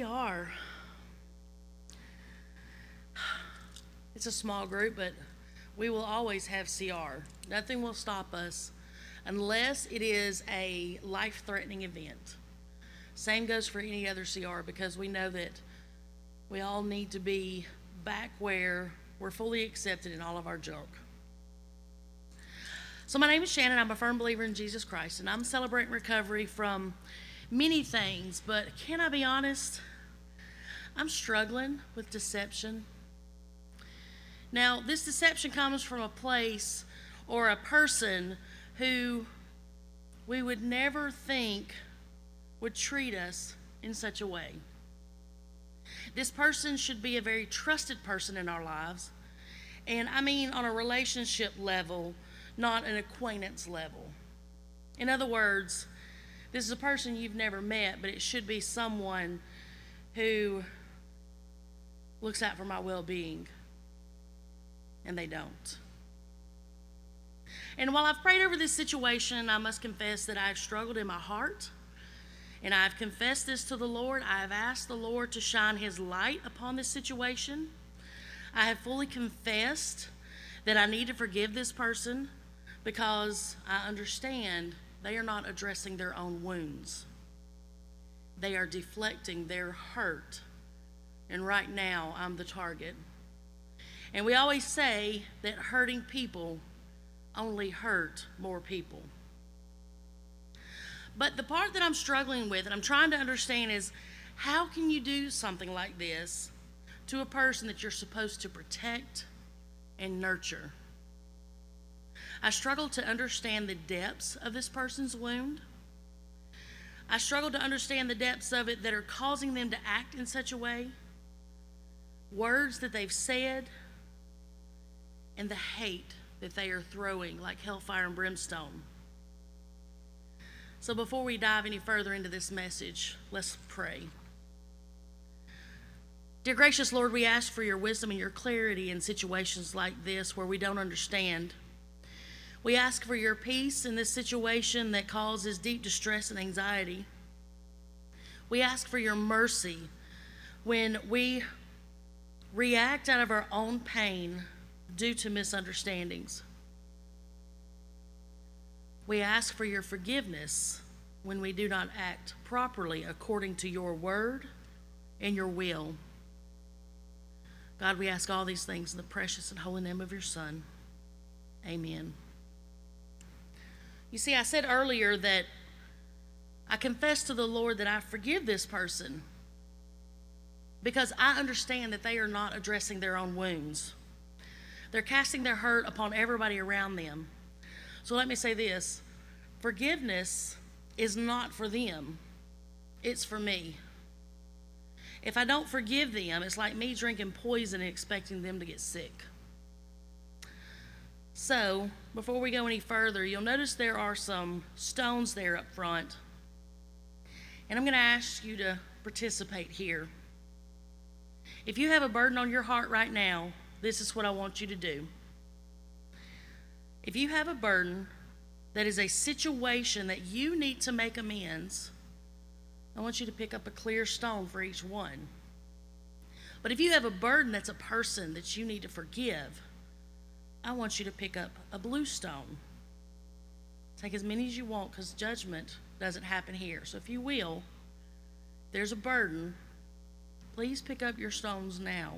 CR. It's a small group, but we will always have CR. Nothing will stop us unless it is a life threatening event. Same goes for any other CR because we know that we all need to be back where we're fully accepted in all of our junk. So, my name is Shannon. I'm a firm believer in Jesus Christ, and I'm celebrating recovery from many things. But can I be honest? I'm struggling with deception. Now, this deception comes from a place or a person who we would never think would treat us in such a way. This person should be a very trusted person in our lives. And I mean on a relationship level, not an acquaintance level. In other words, this is a person you've never met, but it should be someone who looks out for my well being. And they don't. And while I've prayed over this situation, I must confess that I've struggled in my heart. And I've confessed this to the Lord. I have asked the Lord to shine His light upon this situation. I have fully confessed that I need to forgive this person because I understand they are not addressing their own wounds. They are deflecting their hurt. And right now, I'm the target. And we always say that hurting people only hurt more people. But the part that I'm struggling with and I'm trying to understand is how can you do something like this to a person that you're supposed to protect and nurture? I struggle to understand the depths of this person's wound. I struggle to understand the depths of it that are causing them to act in such a way. Words that they've said and the hate that they are throwing like hellfire and brimstone. So before we dive any further into this message, let's pray. Dear gracious Lord, we ask for your wisdom and your clarity in situations like this where we don't understand. We ask for your peace in this situation that causes deep distress and anxiety. We ask for your mercy when we react out of our own pain due to misunderstandings. We ask for your forgiveness when we do not act properly according to your word and your will. God, we ask all these things in the precious and holy name of your Son. Amen. You see, I said earlier that I confess to the Lord that I forgive this person because I understand that they are not addressing their own wounds. They're casting their hurt upon everybody around them. So let me say this forgiveness is not for them, it's for me. If I don't forgive them, it's like me drinking poison and expecting them to get sick. So, before we go any further, you'll notice there are some stones there up front. And I'm going to ask you to participate here. If you have a burden on your heart right now, this is what I want you to do. If you have a burden that is a situation that you need to make amends, I want you to pick up a clear stone for each one. But if you have a burden that's a person that you need to forgive, I want you to pick up a blue stone. Take as many as you want because judgment doesn't happen here. So if you will, there's a burden. Please pick up your stones now.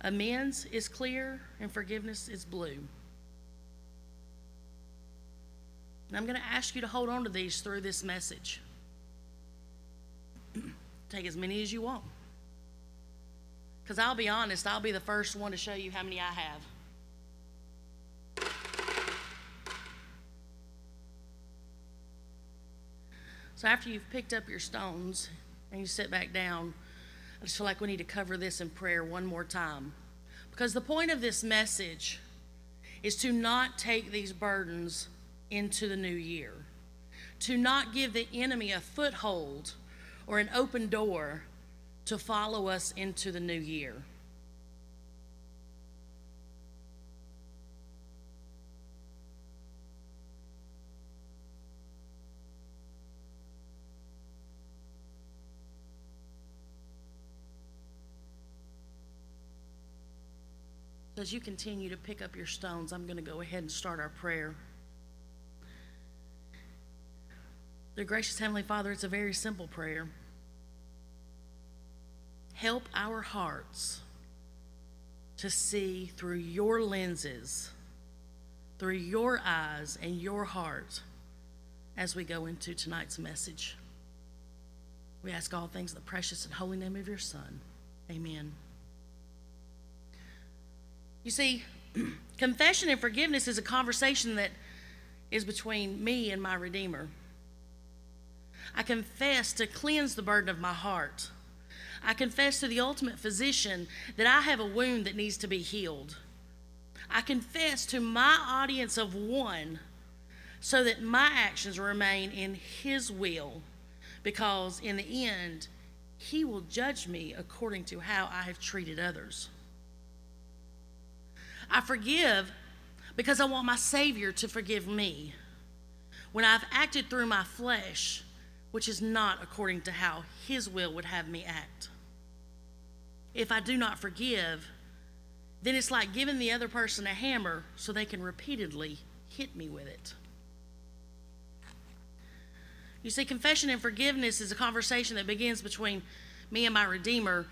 Amends is clear and forgiveness is blue. And I'm going to ask you to hold on to these through this message. Take as many as you want. Because I'll be honest, I'll be the first one to show you how many I have. So after you've picked up your stones and you sit back down, I just feel like we need to cover this in prayer one more time. Because the point of this message is to not take these burdens into the new year, to not give the enemy a foothold or an open door to follow us into the new year. As you continue to pick up your stones, I'm going to go ahead and start our prayer. Dear gracious Heavenly Father, it's a very simple prayer. Help our hearts to see through your lenses, through your eyes and your heart as we go into tonight's message. We ask all things in the precious and holy name of your Son. Amen. You see, confession and forgiveness is a conversation that is between me and my Redeemer. I confess to cleanse the burden of my heart. I confess to the ultimate physician that I have a wound that needs to be healed. I confess to my audience of one so that my actions remain in His will, because in the end, He will judge me according to how I have treated others. I forgive because I want my Savior to forgive me when I've acted through my flesh, which is not according to how His will would have me act. If I do not forgive, then it's like giving the other person a hammer so they can repeatedly hit me with it. You see, confession and forgiveness is a conversation that begins between me and my Redeemer.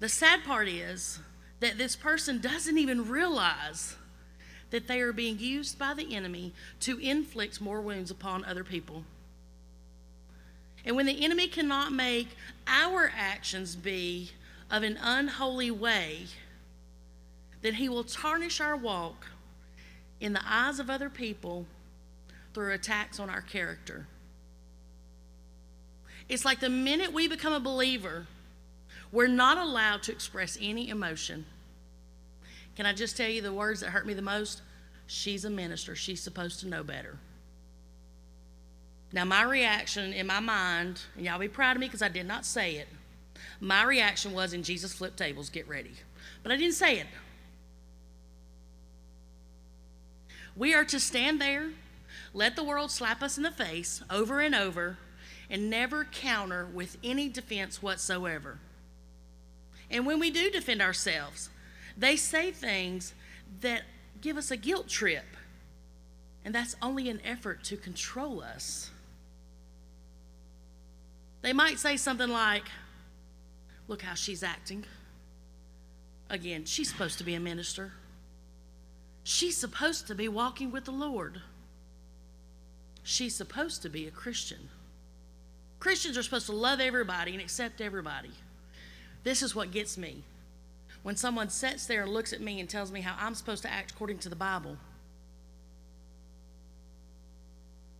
The sad part is that this person doesn't even realize that they are being used by the enemy to inflict more wounds upon other people. And when the enemy cannot make our actions be of an unholy way, then he will tarnish our walk in the eyes of other people through attacks on our character. It's like the minute we become a believer, we're not allowed to express any emotion. Can I just tell you the words that hurt me the most? She's a minister. She's supposed to know better. Now, my reaction in my mind, and y'all be proud of me because I did not say it, my reaction was in Jesus flip tables, get ready. But I didn't say it. We are to stand there, let the world slap us in the face over and over, and never counter with any defense whatsoever. And when we do defend ourselves, they say things that give us a guilt trip. And that's only an effort to control us. They might say something like, Look how she's acting. Again, she's supposed to be a minister. She's supposed to be walking with the Lord. She's supposed to be a Christian. Christians are supposed to love everybody and accept everybody. This is what gets me. When someone sits there and looks at me and tells me how I'm supposed to act according to the Bible,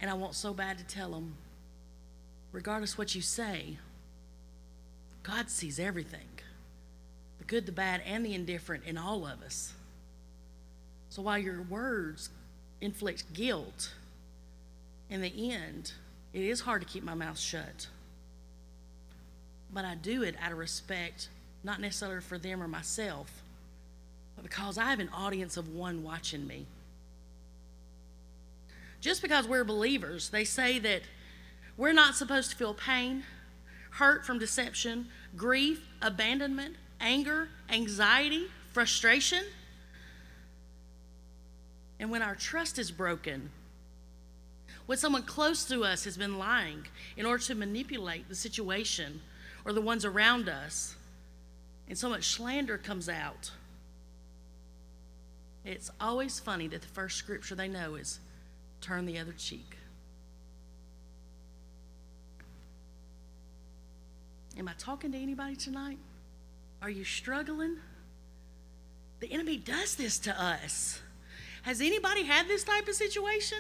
and I want so bad to tell them, regardless what you say, God sees everything the good, the bad, and the indifferent in all of us. So while your words inflict guilt, in the end, it is hard to keep my mouth shut. But I do it out of respect, not necessarily for them or myself, but because I have an audience of one watching me. Just because we're believers, they say that we're not supposed to feel pain, hurt from deception, grief, abandonment, anger, anxiety, frustration. And when our trust is broken, when someone close to us has been lying in order to manipulate the situation or the ones around us, and so much slander comes out, it's always funny that the first scripture they know is turn the other cheek. Am I talking to anybody tonight? Are you struggling? The enemy does this to us. Has anybody had this type of situation?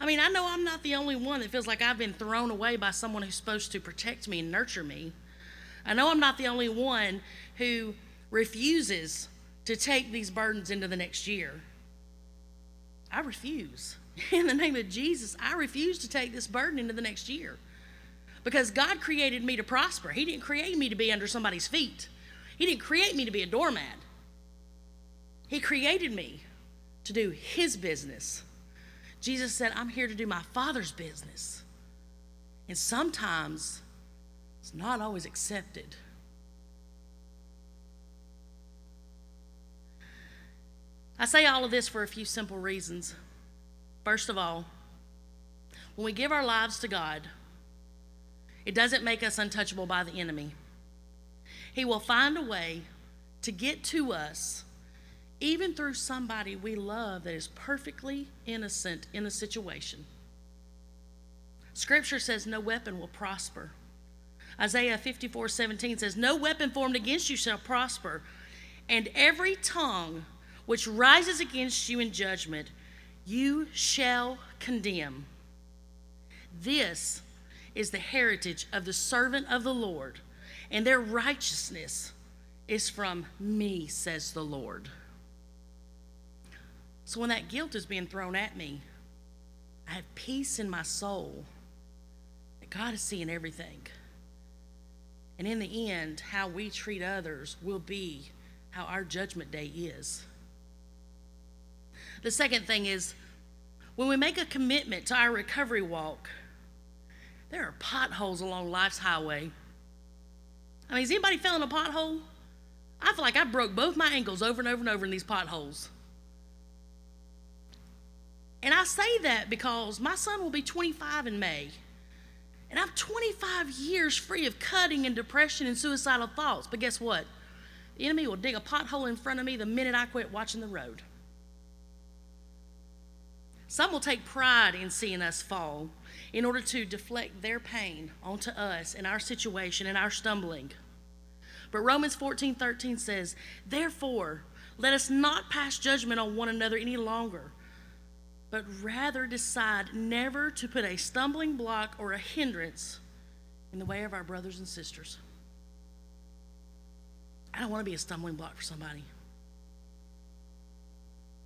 I mean, I know I'm not the only one that feels like I've been thrown away by someone who's supposed to protect me and nurture me. I know I'm not the only one who refuses to take these burdens into the next year. I refuse. In the name of Jesus, I refuse to take this burden into the next year. Because God created me to prosper. He didn't create me to be under somebody's feet, He didn't create me to be a doormat. He created me to do His business. Jesus said, I'm here to do my Father's business. And sometimes it's not always accepted. I say all of this for a few simple reasons. First of all, when we give our lives to God, it doesn't make us untouchable by the enemy. He will find a way to get to us, even through somebody we love that is perfectly innocent in a situation. Scripture says no weapon will prosper. Isaiah 54 17 says, No weapon formed against you shall prosper, and every tongue which rises against you in judgment, you shall condemn. This is the heritage of the servant of the Lord, and their righteousness is from me, says the Lord. So when that guilt is being thrown at me, I have peace in my soul that God is seeing everything. And in the end, how we treat others will be how our judgment day is. The second thing is when we make a commitment to our recovery walk, there are potholes along life's highway. I mean, has anybody fell in a pothole? I feel like I broke both my ankles over and over and over in these potholes. And I say that because my son will be 25 in May. And I'm 25 years free of cutting and depression and suicidal thoughts. But guess what? The enemy will dig a pothole in front of me the minute I quit watching the road. Some will take pride in seeing us fall in order to deflect their pain onto us and our situation and our stumbling. But Romans 14 13 says, Therefore, let us not pass judgment on one another any longer, but rather decide never to put a stumbling block or a hindrance in the way of our brothers and sisters. I don't want to be a stumbling block for somebody.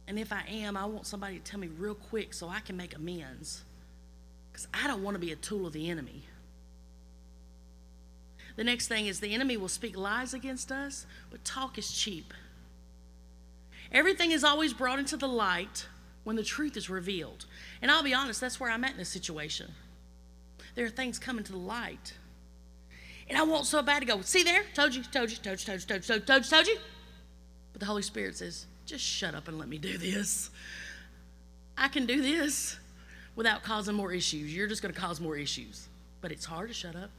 And if I am, I want somebody to tell me real quick so I can make amends. Because I don't want to be a tool of the enemy. The next thing is the enemy will speak lies against us, but talk is cheap. Everything is always brought into the light when the truth is revealed. And I'll be honest, that's where I'm at in this situation. There are things coming to the light. And I want so bad to go, see there? Told you, told you, told you, told you, told you, told you, told you, told you. But the Holy Spirit says, just shut up and let me do this. I can do this without causing more issues. You're just going to cause more issues. But it's hard to shut up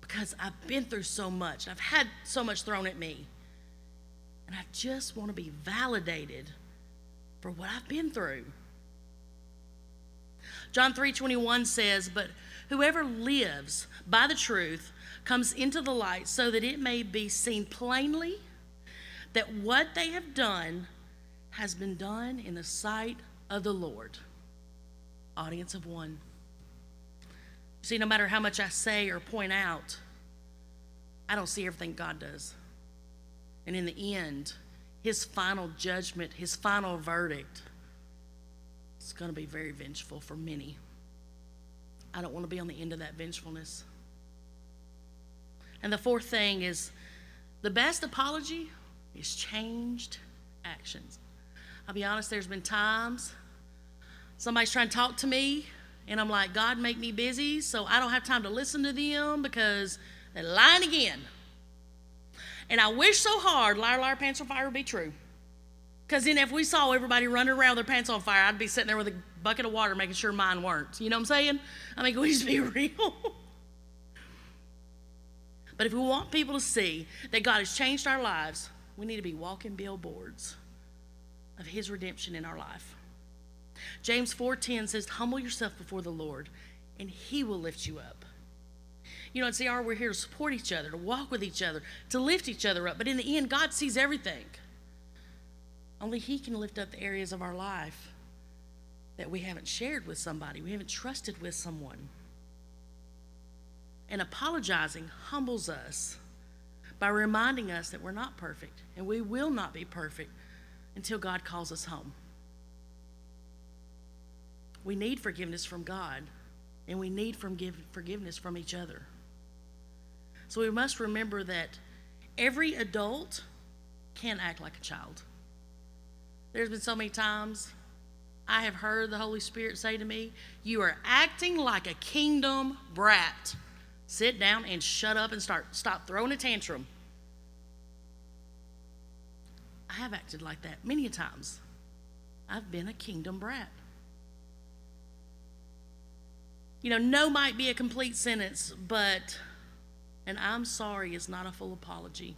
because I've been through so much. I've had so much thrown at me. And I just want to be validated for what I've been through. John 3:21 says, "But whoever lives by the truth comes into the light so that it may be seen plainly that what they have done has been done in the sight of the Lord." audience of one. See, no matter how much I say or point out, I don't see everything God does. And in the end, his final judgment, his final verdict, is going to be very vengeful for many. I don't want to be on the end of that vengefulness. And the fourth thing is the best apology is changed actions. I'll be honest, there's been times Somebody's trying to talk to me, and I'm like, God, make me busy so I don't have time to listen to them because they're lying again. And I wish so hard, liar, liar, pants on fire would be true. Because then if we saw everybody running around with their pants on fire, I'd be sitting there with a bucket of water making sure mine weren't. You know what I'm saying? I mean, we just be real? but if we want people to see that God has changed our lives, we need to be walking billboards of His redemption in our life. James 4:10 says, "Humble yourself before the Lord, and he will lift you up." You know, at CR, we're here to support each other, to walk with each other, to lift each other up. But in the end, God sees everything. Only He can lift up the areas of our life that we haven't shared with somebody, we haven't trusted with someone. And apologizing humbles us by reminding us that we're not perfect and we will not be perfect until God calls us home. We need forgiveness from God, and we need forgiveness from each other. So we must remember that every adult can act like a child. There's been so many times I have heard the Holy Spirit say to me, You are acting like a kingdom brat. Sit down and shut up and start stop throwing a tantrum. I have acted like that many times. I've been a kingdom brat. You know, no might be a complete sentence, but and I'm sorry is not a full apology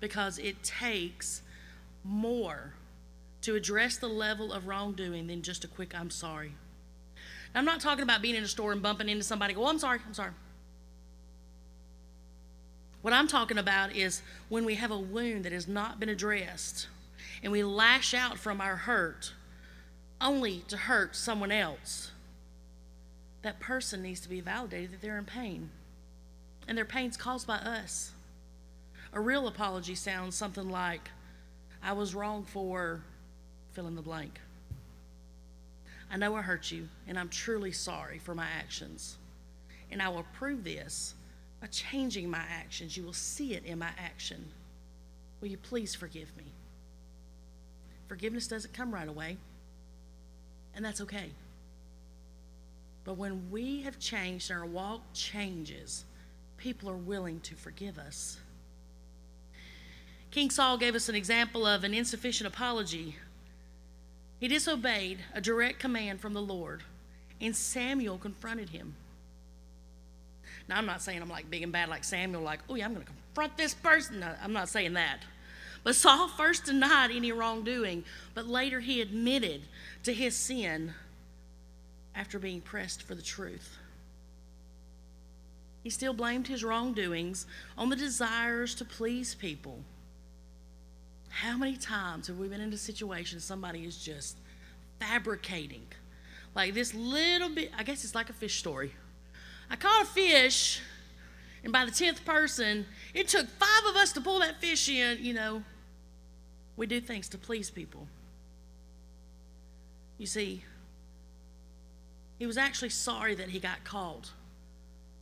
because it takes more to address the level of wrongdoing than just a quick I'm sorry. Now, I'm not talking about being in a store and bumping into somebody, go, oh, I'm sorry, I'm sorry. What I'm talking about is when we have a wound that has not been addressed and we lash out from our hurt only to hurt someone else, that person needs to be validated that they're in pain. And their pain's caused by us. A real apology sounds something like, I was wrong for fill in the blank. I know I hurt you, and I'm truly sorry for my actions. And I will prove this by changing my actions. You will see it in my action. Will you please forgive me? Forgiveness doesn't come right away, and that's okay. But when we have changed and our walk changes, people are willing to forgive us. King Saul gave us an example of an insufficient apology. He disobeyed a direct command from the Lord, and Samuel confronted him. Now, I'm not saying I'm like big and bad like Samuel, like, oh, yeah, I'm going to confront this person. No, I'm not saying that. But Saul first denied any wrongdoing, but later he admitted to his sin after being pressed for the truth. He still blamed his wrongdoings on the desires to please people. How many times have we been in a situation somebody is just fabricating? Like this little bit, I guess it's like a fish story. I caught a fish, and by the 10th person, it took five of us to pull that fish in. You know, we do things to please people. You see, he was actually sorry that he got caught,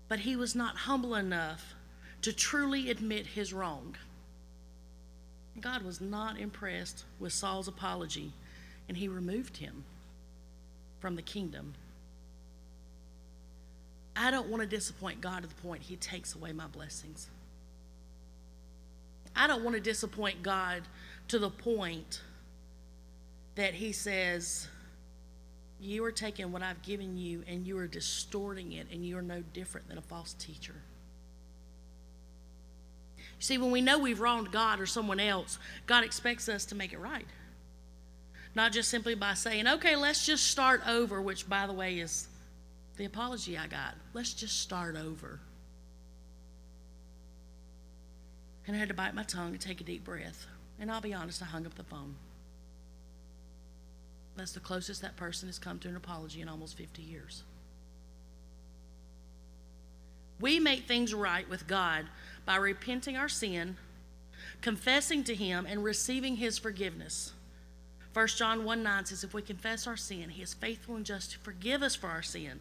but he was not humble enough to truly admit his wrong. God was not impressed with Saul's apology, and he removed him from the kingdom. I don't want to disappoint God to the point He takes away my blessings. I don't want to disappoint God to the point that He says, You are taking what I've given you and you are distorting it, and you are no different than a false teacher. See, when we know we've wronged God or someone else, God expects us to make it right. Not just simply by saying, okay, let's just start over, which, by the way, is the apology I got. Let's just start over. And I had to bite my tongue and take a deep breath. And I'll be honest, I hung up the phone. That's the closest that person has come to an apology in almost 50 years. We make things right with God by repenting our sin, confessing to Him, and receiving His forgiveness. 1 John 1 9 says, If we confess our sin, He is faithful and just to forgive us for our sin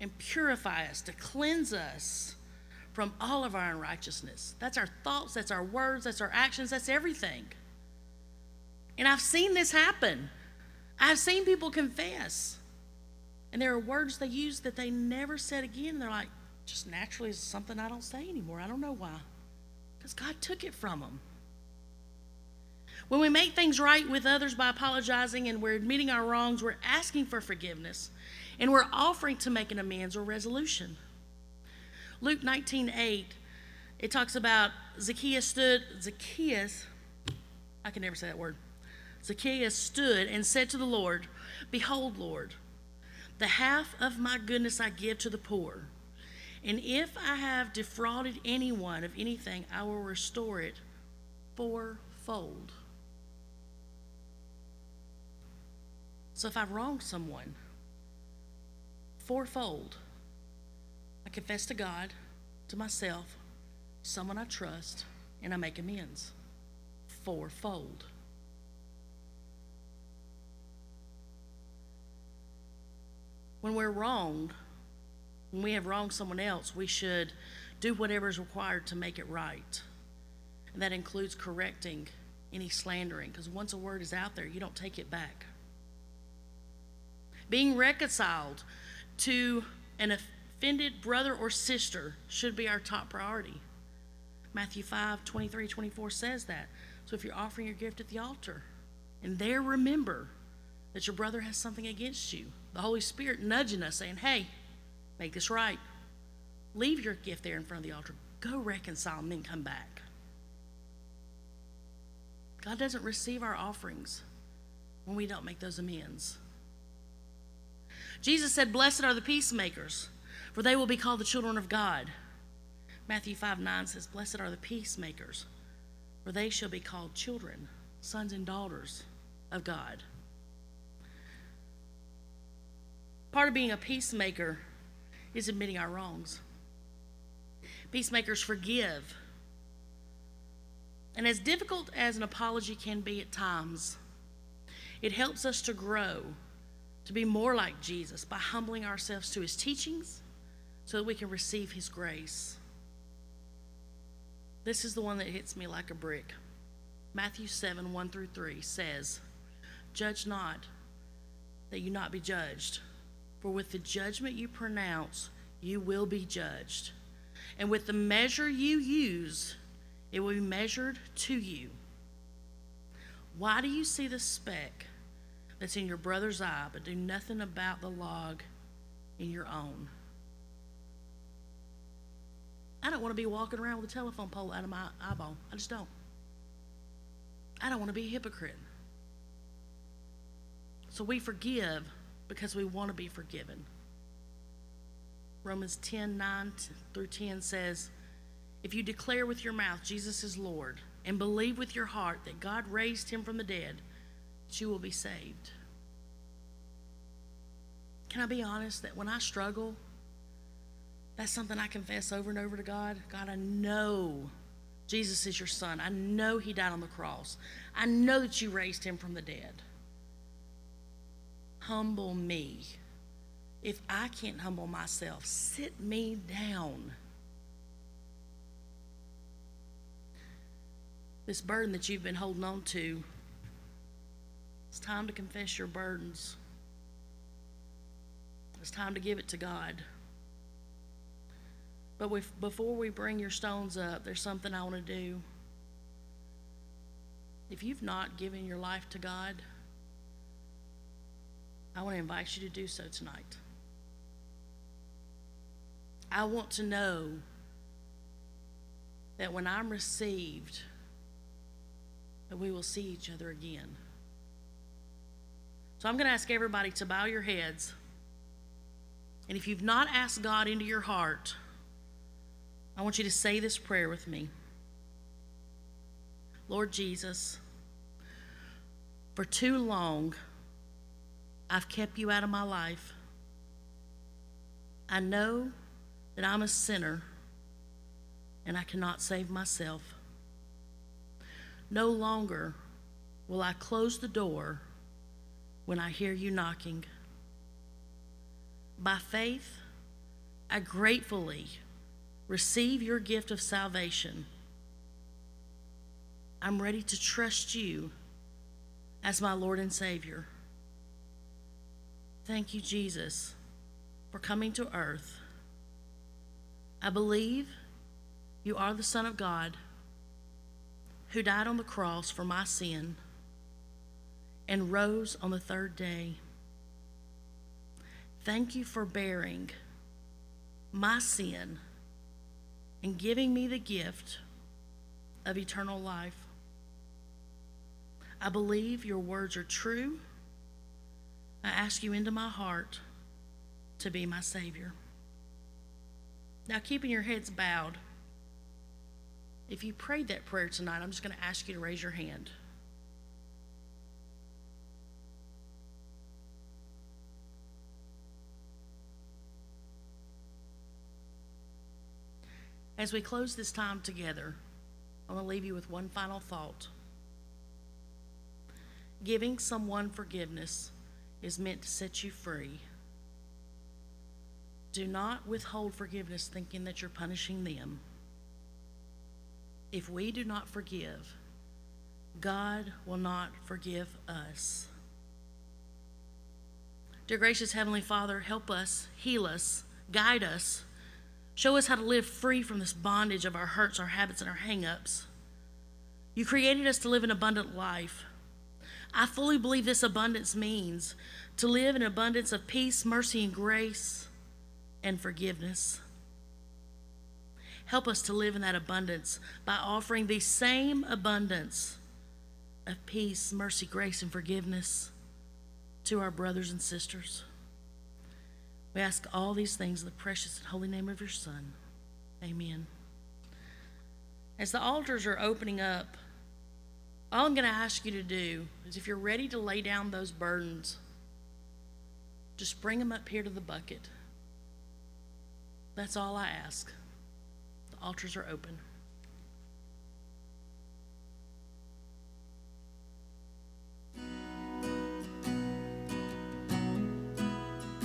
and purify us, to cleanse us from all of our unrighteousness. That's our thoughts, that's our words, that's our actions, that's everything. And I've seen this happen. I've seen people confess. And there are words they use that they never said again. They're like, just naturally is something I don't say anymore. I don't know why. Because God took it from them. When we make things right with others by apologizing and we're admitting our wrongs, we're asking for forgiveness and we're offering to make an amends or resolution. Luke 19 8, it talks about Zacchaeus stood, Zacchaeus, I can never say that word. Zacchaeus stood and said to the Lord, Behold, Lord, the half of my goodness I give to the poor. And if I have defrauded anyone of anything, I will restore it fourfold. So if I've wronged someone, fourfold. I confess to God, to myself, someone I trust, and I make amends. Fourfold. When we're wronged, when we have wronged someone else, we should do whatever is required to make it right. And that includes correcting any slandering, because once a word is out there, you don't take it back. Being reconciled to an offended brother or sister should be our top priority. Matthew 5 23 24 says that. So if you're offering your gift at the altar and there remember that your brother has something against you, the Holy Spirit nudging us saying, hey, make this right. Leave your gift there in front of the altar. Go reconcile and then come back. God doesn't receive our offerings when we don't make those amends. Jesus said, Blessed are the peacemakers, for they will be called the children of God. Matthew 5 9 says, Blessed are the peacemakers, for they shall be called children, sons and daughters of God. Part of being a peacemaker is admitting our wrongs. Peacemakers forgive. And as difficult as an apology can be at times, it helps us to grow, to be more like Jesus by humbling ourselves to his teachings so that we can receive his grace. This is the one that hits me like a brick. Matthew 7 1 through 3 says, Judge not, that you not be judged. For with the judgment you pronounce, you will be judged. And with the measure you use, it will be measured to you. Why do you see the speck that's in your brother's eye, but do nothing about the log in your own? I don't want to be walking around with a telephone pole out of my eyeball. I just don't. I don't want to be a hypocrite. So we forgive because we want to be forgiven. Romans 10 9 through 10 says, If you declare with your mouth Jesus is Lord and believe with your heart that God raised him from the dead, you will be saved. Can I be honest that when I struggle, that's something I confess over and over to God. God, I know Jesus is your son. I know he died on the cross. I know that you raised him from the dead. Humble me. If I can't humble myself, sit me down. This burden that you've been holding on to, it's time to confess your burdens. It's time to give it to God. But before we bring your stones up, there's something I want to do. If you've not given your life to God, I want to invite you to do so tonight. I want to know that when I'm received, that we will see each other again. So I'm going to ask everybody to bow your heads. And if you've not asked God into your heart, I want you to say this prayer with me. Lord Jesus, for too long, I've kept you out of my life. I know that I'm a sinner and I cannot save myself. No longer will I close the door when I hear you knocking. By faith, I gratefully receive your gift of salvation. I'm ready to trust you as my Lord and Savior. Thank you, Jesus, for coming to earth. I believe you are the Son of God who died on the cross for my sin and rose on the third day. Thank you for bearing my sin and giving me the gift of eternal life. I believe your words are true. I ask you into my heart to be my Savior. Now, keeping your heads bowed, if you prayed that prayer tonight, I'm just going to ask you to raise your hand. As we close this time together, I want to leave you with one final thought. Giving someone forgiveness is meant to set you free. Do not withhold forgiveness thinking that you're punishing them. If we do not forgive, God will not forgive us. Dear gracious Heavenly Father, help us, heal us, guide us Show us how to live free from this bondage of our hurts, our habits, and our hang ups. You created us to live an abundant life. I fully believe this abundance means to live in abundance of peace, mercy, and grace and forgiveness. Help us to live in that abundance by offering the same abundance of peace, mercy, grace, and forgiveness to our brothers and sisters. We ask all these things in the precious and holy name of your Son. Amen. As the altars are opening up, all I'm going to ask you to do is if you're ready to lay down those burdens, just bring them up here to the bucket. That's all I ask. The altars are open.